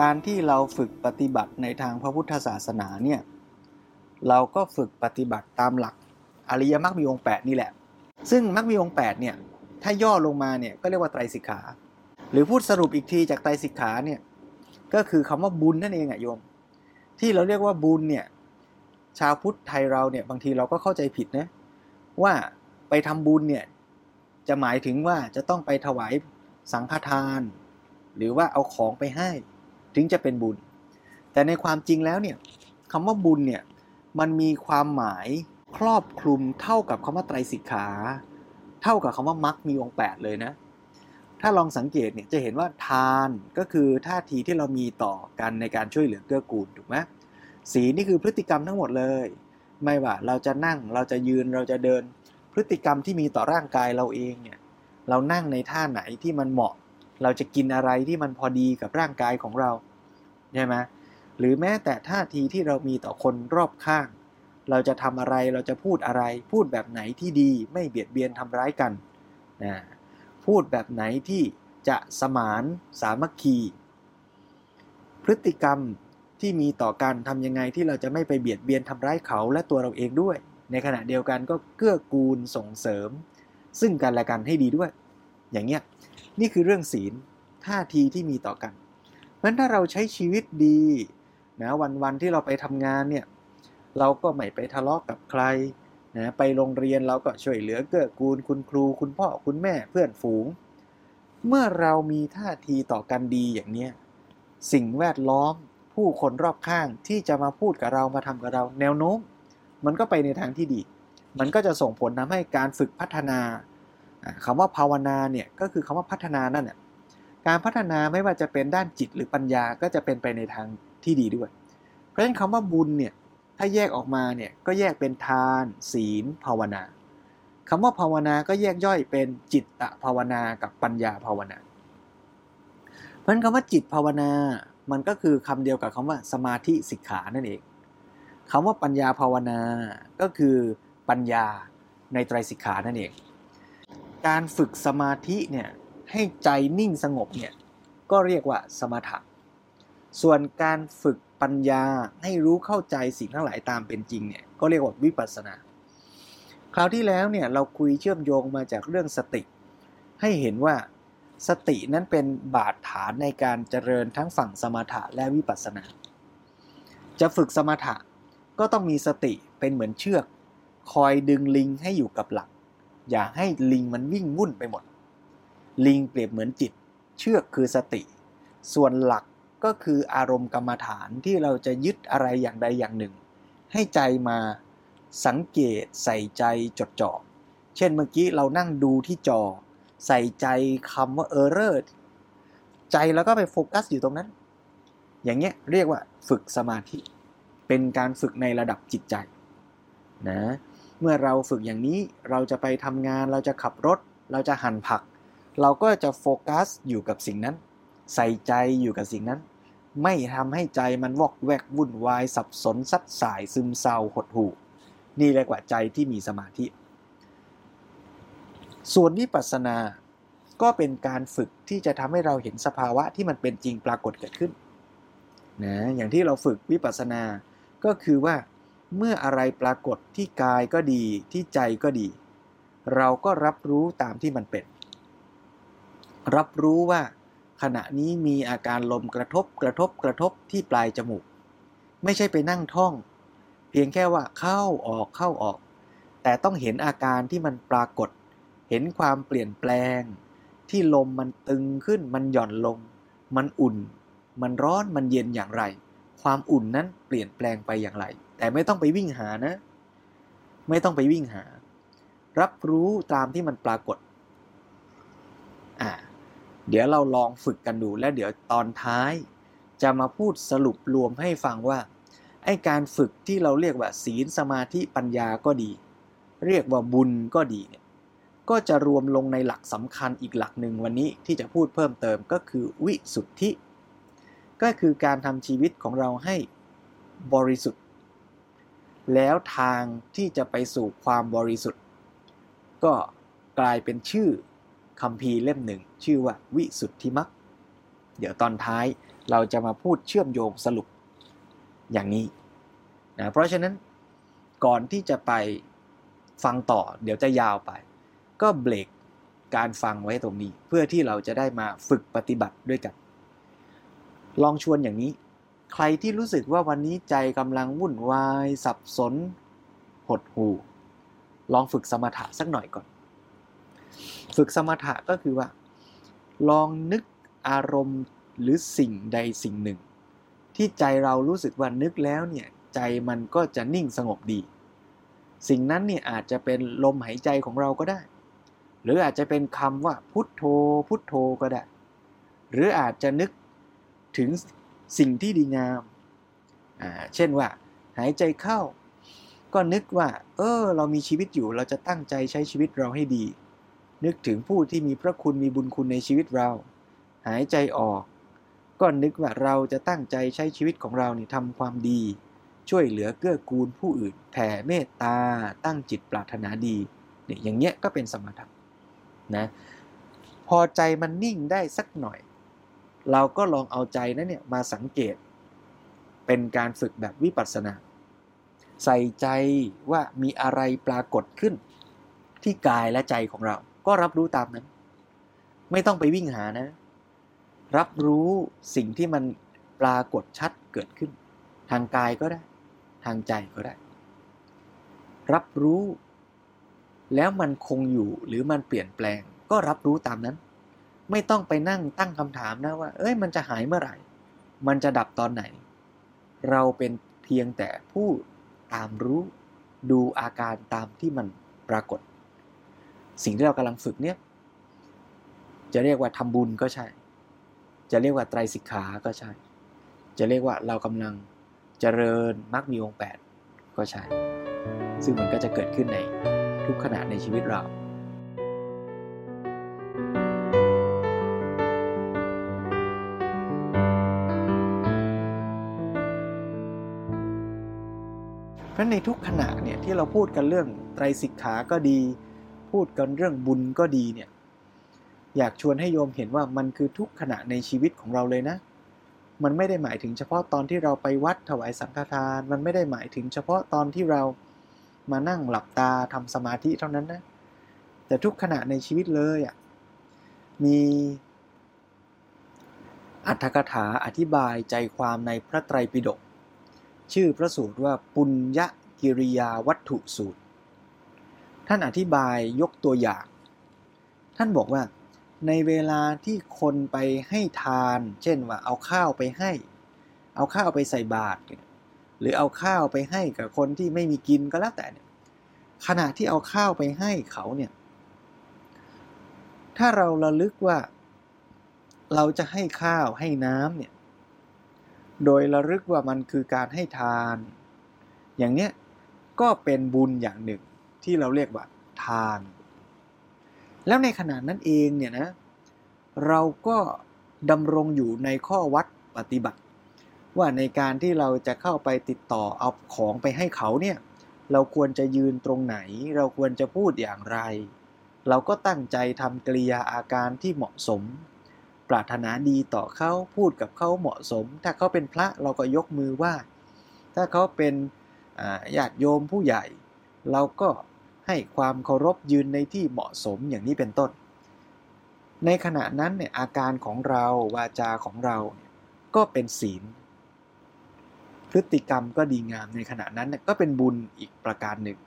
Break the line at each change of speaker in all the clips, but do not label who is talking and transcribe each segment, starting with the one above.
การที่เราฝึกปฏิบัติในทางพระพุทธศาสนาเนี่ยเราก็ฝึกปฏิบัติตามหลักอริยมรรคมีองค์8นี่แหละ ซึ่งมรรคมีองค์8เนี่ยถ้าย่อลงมาเนี่ยก็เรียกว่าไตรสิกขา หรือพูดสรุปอีกทีจากไตรสิกขาเนี่ยก็คือคำว่าบุญนั่นเองอะโยม ที่เราเรียกว่าบุญเนี่ยชาวพุทธไทยเราเนี่ยบางทีเราก็เข้าใจผิดนะว่าไปทำบุญเนี่ยจะหมายถึงว่าจะต้องไปถวายสังฆทาน หรือว่าเอาของไปให้ ถึงจะเป็นบุญ แต่ในความจริงแล้วเนี่ยคำว่าบุญเนี่ยมันมีความหมายครอบคลุมเท่ากับคำว่าไตรสิกขา เท่ากับคำว่ามรรคมีองค์8เลยนะ ถ้าลองสังเกตเนี่ยจะเห็นว่าทานก็คือท่าทีที่เรามีต่อกันในการช่วยเหลือเกื้อกูลถูกไหมสีนี่คือพฤติกรรมทั้งหมดเลย ไม่ว่าเราจะนั่งเราจะยืนเราจะเดินพฤติกรรมที่มีต่อร่างกายเราเองเนี่ยเรานั่งในท่าไหนที่มันเหมาะ เราจะกินอะไรที่มันพอดีกับร่างกายของเราใช่ไหมหรือแม้แต่ท่าทีที่เรามีต่อคนรอบข้าง เราจะทำอะไรเราจะพูดอะไร พูดแบบไหนที่ดีไม่เบียดเบียนทำร้ายกันนะพูดแบบไหนที่จะสมานสามัคคี พฤติกรรมที่มีต่อกันทำยังไงที่เราจะไม่ไปเบียดเบียนทำร้ายเขาและตัวเราเองด้วย ในขณะเดียวกันก็เกื้อกูลส่งเสริม ซึ่งกันและกันให้ดีด้วย อย่างเงี้ยนี่คือเรื่องศีลท่าทีที่มีต่อกัน เพราะฉะนั้นถ้าเราใช้ชีวิตดีนะวันๆที่เราไปทำงานเนี่ยเราก็ไม่ไปทะเลาะกกับใครนะไปโรงเรียนเราก็ช่วยเหลือเกื้อกูลคุณครู คุณพ่อคุณแม่เพื่อนฝูง เมื่อเรามีท่าทีต่อกันดีอย่างเนี้ยสิ่งแวดล้อมผู้คนรอบข้างที่จะมาพูดกับเรามาทำกับเรา แนวโน้ม มันก็ไปในทางที่ดี มันก็จะส่งผลทำให้การฝึกพัฒนา คำว่าภาวนาเนี่ยก็คือคำว่าพัฒนานั่นแหละการพัฒนาไม่ว่าจะเป็นด้านจิตหรือปัญญาก็จะเป็นไปในทางที่ดีด้วย เพราะฉะนั้นคำว่าบุญเนี่ยถ้าแยกออกมาเนี่ยก็แยกเป็นทาน ศีล ภาวนาคำว่าภาวนาก็แยกย่อยเป็นจิตตภาวนากับปัญญาภาวนาเพราะฉะนั้นคำว่าจิตภาวนา มันก็คือคำเดียวกับคำว่าสมาธิสิกขานั่นเองคำว่าปัญญาภาวนาก็คือปัญญาในไตรสิกขานั่นเอง การฝึกสมาธิเนี่ยให้ใจนิ่งสงบเนี่ยก็เรียกว่าสมถะ ส่วนการฝึกปัญญาให้รู้เข้าใจสิ่งทั้งหลายตามเป็นจริงเนี่ยก็เรียกว่าวิปัสสนา คราวที่แล้วเนี่ยเราคุยเชื่อมโยงมาจากเรื่องสติ ให้เห็นว่าสตินั้นเป็นบาดฐานในการเจริญทั้งฝั่งสมถะและวิปัสสนา จะฝึกสมถะก็ต้องมีสติเป็นเหมือนเชือก คอยดึงลิงให้อยู่กับหลัก อย่าให้ลิงมันวิ่งวุ่นไปหมด ลิงเปรียบเหมือนจิต เชือกคือสติ ส่วนหลักก็คืออารมณ์กรรมฐานที่เราจะยึดอะไรอย่างใดอย่างหนึ่ง ให้ใจมาสังเกตใส่ใจจดจ่อ เช่นเมื่อกี้เรานั่งดูที่จอ ใส่ใจคำว่าเออร์เรอร์ใจแล้วก็ไปโฟกัสอยู่ตรงนั้น อย่างเงี้ยเรียกว่าฝึกสมาธิ เป็นการฝึกในระดับจิตใจนะ มื่อเราฝึกอย่างนี้เราจะไปทำงานเราจะขับรถ เราจะหั่นผัก เราก็จะโฟกัสอยู่กับสิ่งนั้น ใส่ใจอยู่กับสิ่งนั้น ไม่ทำให้ใจมันวอกแวกวุ่นวาย สับสนซัดสายซึมเศร้าหดหู่ นี่เรียกว่าใจที่มีสมาธิ ส่วนวิปัสสนาก็เป็นการฝึกที่จะทำให้เราเห็นสภาวะที่มันเป็นจริงปรากฏเกิดขึ้นนะอย่างที่เราฝึกวิปัสสนาก็คือว่า เมื่ออะไรปรากฏที่กายก็ดีที่ใจก็ดี เราก็รับรู้ตามที่มันเป็น รับรู้ว่า ขณะนี้มีอาการลมกระทบกระทบกระทบที่ปลายจมูก ไม่ใช่ไปนั่งท่อง เพียงแค่ว่าเข้าออกเข้าออก แต่ต้องเห็นอาการที่มันปรากฏ เห็นความเปลี่ยนแปลง ที่ลมมันตึงขึ้นมันหย่อนลง มันอุ่น มันร้อนมันเย็นอย่างไร ความอุ่นนั้นเปลี่ยนแปลงไปอย่างไร แต่ไม่ต้องไปวิ่งหานะ ไม่ต้องไปวิ่งหา รับรู้ตามที่มันปรากฏ อ่า เดี๋ยวเราลองฝึกกันดูแล้วเดี๋ยวตอนท้าย จะมาพูดสรุปรวมให้ฟังว่าไอการฝึกที่เราเรียกว่าศีลสมาธิปัญญาก็ดี เรียกว่าบุญก็ดีเนี่ยก็จะรวมลงในหลักสำคัญอีกหลักหนึ่งวันนี้ที่จะพูดเพิ่มเติมก็คือวิสุทธิ ก็คือการทำชีวิตของเราให้บริสุทธิ์ แล้วทางที่จะไปสู่ความบริสุทธิ์ ก็กลายเป็นชื่อคำพีเล่มหนึ่ง ชื่อว่าวิสุทธิมักเดี๋ยวตอนท้ายเราจะมาพูดเชื่อมโยงสรุปอย่างนี้นะเพราะฉะนั้นก่อนที่จะไปฟังต่อ เดี๋ยวจะยาวไป ก็เบรกการฟังไว้ตรงนี้ เพื่อที่เราจะได้มาฝึกปฏิบัติด้วยกัน ลองชวนอย่างนี้ ใครที่รู้สึกว่าวันนี้ใจกำลังวุ่นวาย สับสน หดหู่ ลองฝึกสมถะสักหน่อยก่อน ฝึกสมถะก็คือว่า ลองนึกอารมณ์หรือสิ่งใดสิ่งหนึ่ง ที่ใจเรารู้สึกว่านึกแล้วเนี่ยใจมันก็จะนิ่งสงบดี สิ่งนั้นเนี่ยอาจจะเป็นลมหายใจของเราก็ได้ หรืออาจจะเป็นคำว่าพุทโธ พุทโธก็ได้ หรืออาจจะนึกถึง สิ่งที่ดีงาม เช่นว่า หายใจเข้า ก็นึกว่า เออ เรามีชีวิตอยู่เราจะตั้งใจใช้ชีวิตเราให้ดี นึกถึงผู้ที่มีพระคุณมีบุญคุณในชีวิตเรา หายใจออก ก็นึกว่าเราจะตั้งใจใช้ชีวิตของเรานี่ทำความดี ช่วยเหลือเกื้อกูลผู้อื่นแผ่เมตตา ตั้งจิตปรารถนาดีเนี่ยอย่างเงี้ยก็เป็นสมถะนะ พอใจมันนิ่งได้สักหน่อย เราก็ลองเอาใจนั้นเนี่ยมาสังเกต เป็นการฝึกแบบวิปัสสนา ใส่ใจว่ามีอะไรปรากฏขึ้น ที่กายและใจของเรา ก็รับรู้ตามนั้น ไม่ต้องไปวิ่งหานะ รับรู้สิ่งที่มันปรากฏชัดเกิดขึ้น ทางกายก็ได้ ทางใจก็ได้ รับรู้ แล้วมันคงอยู่หรือมันเปลี่ยนแปลงก็รับรู้ตามนั้น ไม่ต้องไปนั่งตั้งคำถามนะว่า เอ้ยมันจะหายเมื่อไหร่ มันจะดับตอนไหน เราเป็นเพียงแต่ผู้ตามรู้ดูอาการตามที่มันปรากฏ สิ่งที่เรากำลังฝึกเนี่ย จะเรียกว่าทำบุญก็ใช่ จะเรียกว่าไตรสิกขาก็ใช่ จะเรียกว่าเรากำลังเจริญมรรคมีองค์แปดก็ใช่ ซึ่งมันก็จะเกิดขึ้นในทุกขณะในชีวิตเรา เพราะในทุกขณะเนี่ยที่เราพูดกันเรื่องไตรสิกขาก็ดี พูดกันเรื่องบุญก็ดีเนี่ยอยากชวนให้โยมเห็นว่ามันคือทุกขณะในชีวิตของเราเลยนะ มันไม่ได้หมายถึงเฉพาะตอนที่เราไปวัดถวายสังฆทาน มันไม่ได้หมายถึงเฉพาะตอนที่เรามานั่งหลับตาทำสมาธิเท่านั้นนะ แต่ทุกขณะในชีวิตเลยอะ มีอัตถกถาอธิบายใจความในพระไตรปิฎก ชื่อพระสูตรว่าปุญญกิริยาวัตถุสูตร ท่านอธิบายยกตัวอย่าง ท่านบอกว่า ในเวลาที่คนไปให้ทาน เช่นว่าเอาข้าวไปให้ เอาข้าวไปใส่บาตรหรือเอาข้าวไปให้กับคนที่ไม่มีกินก็แล้วแต่ขณะที่เอาข้าวไปให้เขาเนี่ย ถ้าเราระลึกว่า เราจะให้ข้าวให้น้ำเนี่ย โดยระลึกว่ามันคือการให้ทาน อย่างเนี้ยก็เป็นบุญอย่างหนึ่งที่เราเรียกว่าทาน แล้วในขณะนั้นเองเนี่ยนะเราก็ดำรงอยู่ในข้อวัดปฏิบัติ ว่าในการที่เราจะเข้าไปติดต่อเอาของไปให้เขาเนี่ยเราควรจะยืนตรงไหน เราควรจะพูดอย่างไร เราก็ตั้งใจทำกริยาอาการที่เหมาะสม รารถนาดีต่อเขาพูดกับเขาเหมาะสม ถ้าเขาเป็นพระเราก็ยกมือไหว้ถ้าเขาเป็นญาติโยมผู้ใหญ่ เราก็ให้ความเคารพยืนในที่เหมาะสมอย่างนี้เป็นต้น ในขณะนั้นเนี่ยอาการของเราวาจาของเราเนี่ยก็เป็นศีล พฤติกรรมก็ดีงามในขณะนั้นเนี่ยก็เป็นบุญอีกประการหนึ่ง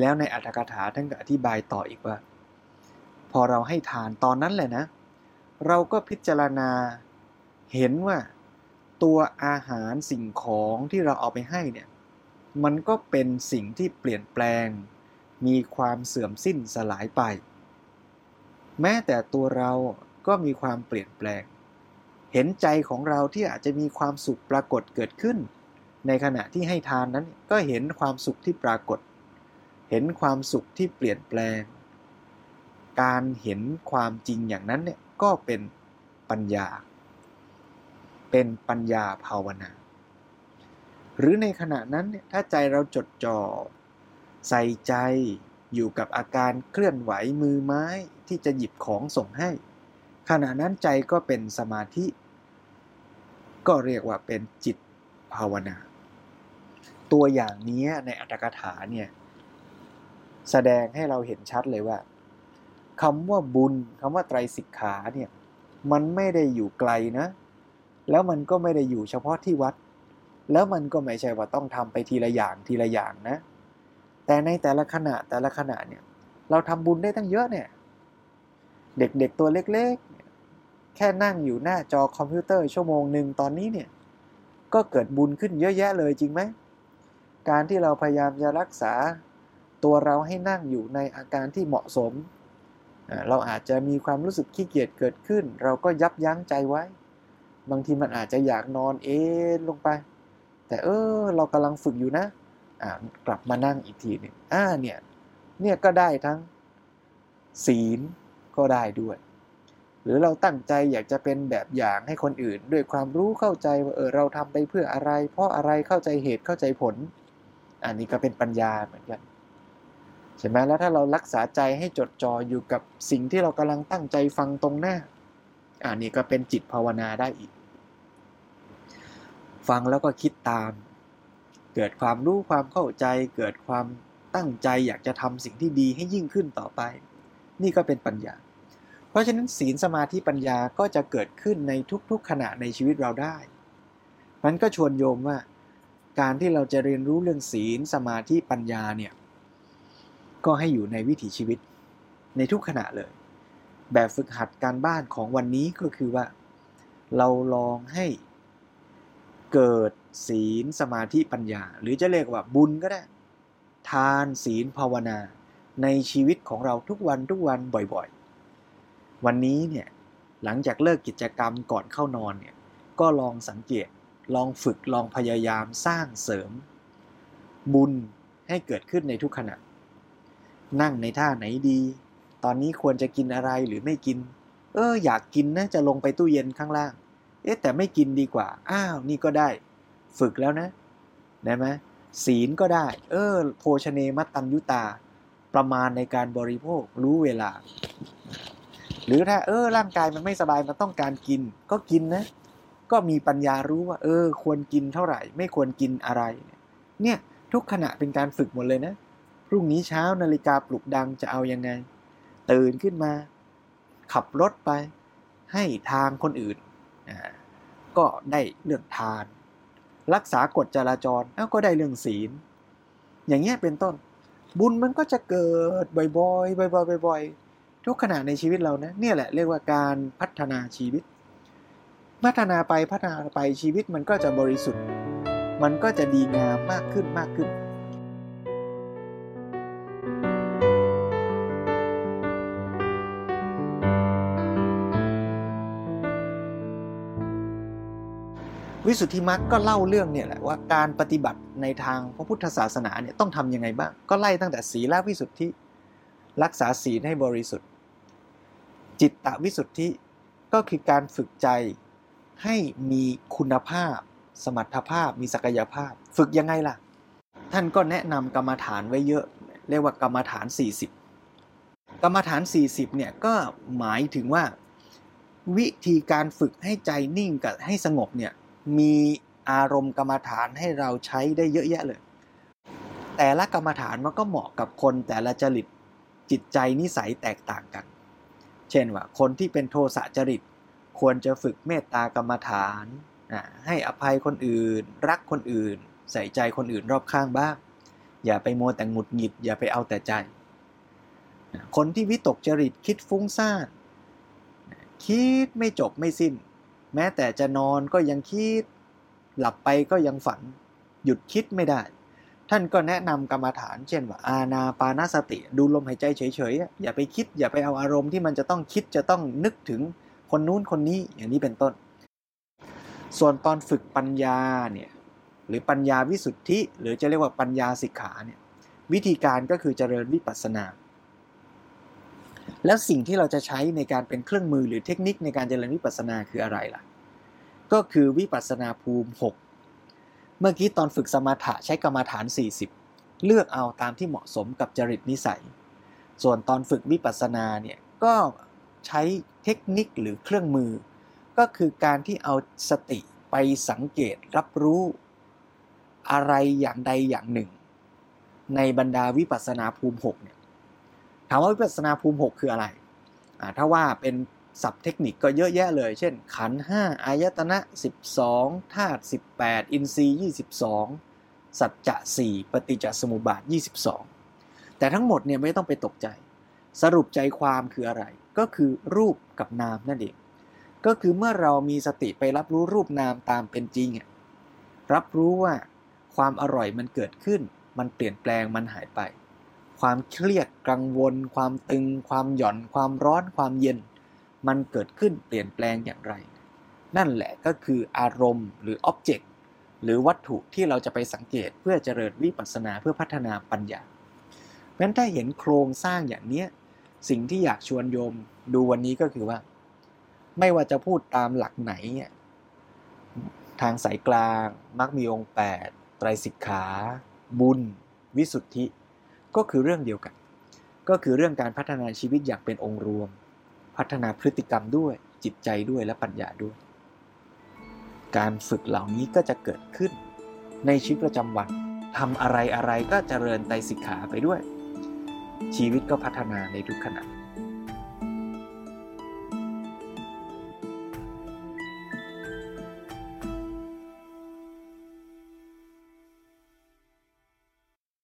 แล้วในอัตถกถาท่านก็อธิบายต่ออีกว่า พอเราให้ทานตอนนั้นแหละนะ เราก็พิจารณาเห็นว่าตัวอาหารสิ่งของที่เราเอาไปให้เนี่ย มันก็เป็นสิ่งที่เปลี่ยนแปลง มีความเสื่อมสิ้นสลายไป แม้แต่ตัวเราก็มีความเปลี่ยนแปลง เห็นใจของเราที่อาจจะมีความสุขปรากฏเกิดขึ้น ในขณะที่ให้ทานนั้นก็เห็นความสุขที่ปรากฏ เห็นความสุขที่เปลี่ยนแปลง การเห็นความจริงอย่างนั้นเนี่ย ก็เป็นปัญญา เป็นปัญญาภาวนา หรือในขณะนั้นเนี่ยถ้าใจเราจดจ่อใส่ใจอยู่กับอาการเคลื่อนไหวมือไม้ที่จะหยิบของส่งให้ขขณะนั้นใจก็เป็นสมาธิ ก็เรียกว่าเป็นจิตภาวนา ตัวอย่างนี้ในอัตถกถาเนี่ย แสดงให้เราเห็นชัดเลยว่า คำว่าบุญคำว่าไตรสิกขาเนี่ยมันไม่ได้อยู่ไกลนะ แล้วมันก็ไม่ได้อยู่เฉพาะที่วัด แล้วมันก็ไม่ใช่ว่าต้องทำไปทีละอย่างทีละอย่างนะ แต่ในแต่ละขณะแต่ละขณะเนี่ยเราทำบุญได้ตั้งเยอะเนี่ย เด็กๆตัวเล็กๆ แค่นั่งอยู่หน้าจอคอมพิวเตอร์ชั่วโมงหนึ่งตอนนี้เนี่ยก็เกิดบุญขึ้นเยอะแยะเลยจริงไหม การที่เราพยายามจะรักษาตัวเราให้นั่งอยู่ในอาการที่เหมาะสม เราอาจจะมีความรู้สึกขี้เกียจเกิดขึ้น เราก็ยับยั้งใจไว้ บางทีมันอาจจะอยากนอนเอนลงไป แต่เออเรากำลังฝึกอยู่นะอ่ากลับมานั่งอีกทีหนึ่งอ่าเนี่ยเนี่ยก็ได้ทั้งศีลก็ได้ด้วย หรือเราตั้งใจอยากจะเป็นแบบอย่างให้คนอื่น ด้วยความรู้เข้าใจว่าเออเราทำไปเพื่ออะไร เพราะอะไรเข้าใจเหตุเข้าใจผล อันนี้ก็เป็นปัญญาเหมือนกัน ใช่ไหมแล้วถ้าเรารักษาใจให้จดจ่ออยู่กับสิ่งที่เรากำลังตั้งใจฟังตรงหน้าอันนี้ก็เป็นจิตภาวนาได้อีก ฟังแล้วก็คิดตาม เกิดความรู้ความเข้าใจ เกิดความตั้งใจอยากจะทำสิ่งที่ดีให้ยิ่งขึ้นต่อไป นี่ก็เป็นปัญญา เพราะฉะนั้นศีลสมาธิปัญญาก็จะเกิดขึ้นในทุกๆขณะในชีวิตเราได้มันก็ชวนโยมว่า การที่เราจะเรียนรู้เรื่องศีลสมาธิปัญญาเนี่ย ก็ให้อยู่ในวิถีชีวิตในทุกขณะเลย แบบฝึกหัดการบ้านของวันนี้ก็คือว่า เราลองให้เกิดศีลสมาธิปัญญา หรือจะเรียกว่าบุญก็ได้ ทานศีลภาวนา ในชีวิตของเราทุกวันทุกวันบ่อยๆ วันนี้เนี่ยหลังจากเลิกกิจกรรมก่อนเข้านอนเนี่ยก็ลองสังเกตลองฝึกลองพยายามสร้างเสริม บุญให้เกิดขึ้นในทุกขณะ นั่งในท่าไหนดี ตอนนี้ควรจะกินอะไรหรือไม่กิน เออ อยากกินนะจะลงไปตู้เย็นข้างล่าง เอ๊ะแต่ไม่กินดีกว่า อ้าวนี่ก็ได้ ฝึกแล้วนะได้ไหมศีลก็ได้ เออ โภชเนมัตตัญยุตา ประมาณในการบริโภครู้เวลา หรือถ้า เออ ร่างกายมันไม่สบายมันต้องการกิน ก็กินนะ ก็มีปัญญารู้ว่า เออ ควรกินเท่าไหร่ ไม่ควรกินอะไร เนี่ย ทุกขณะเป็นการฝึกหมดเลยนะ พรุ่งนี้เช้านาฬิกาปลุกดังจะเอายังไง ตื่นขึ้นมา ขับรถไปให้ทางคนอื่น ก็ได้เรื่องทาน รักษากฎจราจรแล้วก็ได้เรื่องศีล อย่างเงี้ยเป็นต้น บุญมันก็จะเกิดบ่อยๆบ่อยๆบ่อยๆทุกขณะในชีวิตเรานะเนี่ยแหละเรียกว่าการพัฒนาชีวิต พัฒนาไปพัฒนาไปชีวิตมันก็จะบริสุทธิ์ มันก็จะดีงามมากขึ้นมากขึ้น วิสุทธิมรรคก็เล่าเรื่องเนี่ยแหละว่าการปฏิบัติในทางพระพุทธศาสนาเนี่ยต้องทํำยังไงบ้าง ก็ไล่ตั้งแต่ศีลวิสุทธิ รักษาศีลให้บริสุทธิ์ จิตตวิสุทธิก็คือการฝึกใจให้มีคุณภาพ สมรรถภาพมีศักยภาพ ฝึกยังไงล่ะ ท่านก็แนะนำกรรมฐานไว้เยอะ เรียกว่ากรรมฐาน 40 กรรมฐาน 40เนี่ยก็หมายถึงว่าวิธีการฝึกให้ใจนิ่งกับให้สงบเนี่ย มีอารมณ์กรรมฐานให้เราใช้ได้เยอะแยะเลย แต่ละกรรมฐานมันก็เหมาะกับคนแต่ละจริตจิตใจนิสัยแตกต่างกัน เช่นว่า คนที่เป็นโทสะจริต ควรจะฝึกเมตตากรรมฐานให้อภัยคนอื่น รักคนอื่น ใส่ใจคนอื่นรอบข้างบ้าง อย่าไปโมแต่งหงุดหงิด อย่าไปเอาแต่ใจ คนที่วิตกจริตคิดฟุ้งซ่านคิดไม่จบไม่สิ้น แม้แต่จะนอนก็ยังคิด หลับไปก็ยังฝัน หยุดคิดไม่ได้ ท่านก็แนะนำกรรมฐาน เช่นว่าอาณาปานาสติ ดูลมหายใจเฉยๆ อย่าไปคิด อย่าไปเอาอารมณ์ที่มันจะต้องคิดจะต้องนึกถึงคนนู้นคนนี้อย่างนี้เป็นต้น ส่วนตอนฝึกปัญญาเนี่ยหรือปัญญาวิสุทธิ หรือจะเรียกว่าปัญญาสิกขาเนี่ยวิธีการก็คือเจริญวิปัสสนา แล้วสิ่งที่เราจะใช้ในการเป็นเครื่องมือหรือเทคนิคในการเจริญวิปัสสนาคืออะไรล่ะ ก็คือวิปัสสนาภูมิ 6 เมื่อกี้ตอนฝึกสมาถะใช้กรรมฐาน 40 เลือกเอาตามที่เหมาะสมกับจริตนิสัย ส่วนตอนฝึกวิปัสสนาเนี่ยก็ใช้เทคนิคหรือเครื่องมือ ก็คือการที่เอาสติไปสังเกตรับรู้อะไรอย่างใดอย่างหนึ่ง ในบรรดาวิปัสสนาภูมิ6เนี่ย ถามว่าวิปัสนาภูมิ 6 คืออะไร ถ้าว่าเป็นศัพท์เทคนิคก็เยอะแยะเลย เช่น ขันห้าอายตนะ 12ธาตุ18 อินทรีย์22 สัจจะ4ปฏิจจสมุปบาท 22 แต่ทั้งหมดเนี่ยไม่ต้องไปตกใจ สรุปใจความคืออะไร ก็คือรูปกับนามนั่นเอง ก็คือเมื่อเรามีสติไปรับรู้รูปนามตามเป็นจริง รับรู้ว่าความอร่อยมันเกิดขึ้น มันเปลี่ยนแปลงมันหายไป ความเครียดกังวล ความตึง ความหย่อน ความร้อน ความเย็น มันเกิดขึ้นเปลี่ยนแปลงอย่างไร นั่นแหละก็คืออารมณ์หรืออ็อบเจกต์หรือวัตถุที่เราจะไปสังเกตเพื่อเจริญวิปัสสนาเพื่อพัฒนาปัญญาเพราะฉะนั้นถ้าเห็นโครงสร้างอย่างนี้สิ่งที่อยากชวนโยมดูวันนี้ก็คือว่า ไม่ว่าจะพูดตามหลักไหน ทางสายกลางมักมีองค์ 8 ไตรสิกขา บุญ วิสุทธิ ก็คือเรื่องเดียวกัน ก็คือเรื่องการพัฒนาชีวิตอย่างเป็นองค์รวม พัฒนาพฤติกรรมด้วย จิตใจด้วยและปัญญาด้วย การฝึกเหล่านี้ก็จะเกิดขึ้น ในชีวิตประจำวันทำอะไรอะไรก็เจริญไตรสิกขาไปด้วย ชีวิตก็พัฒนาในทุกขณะ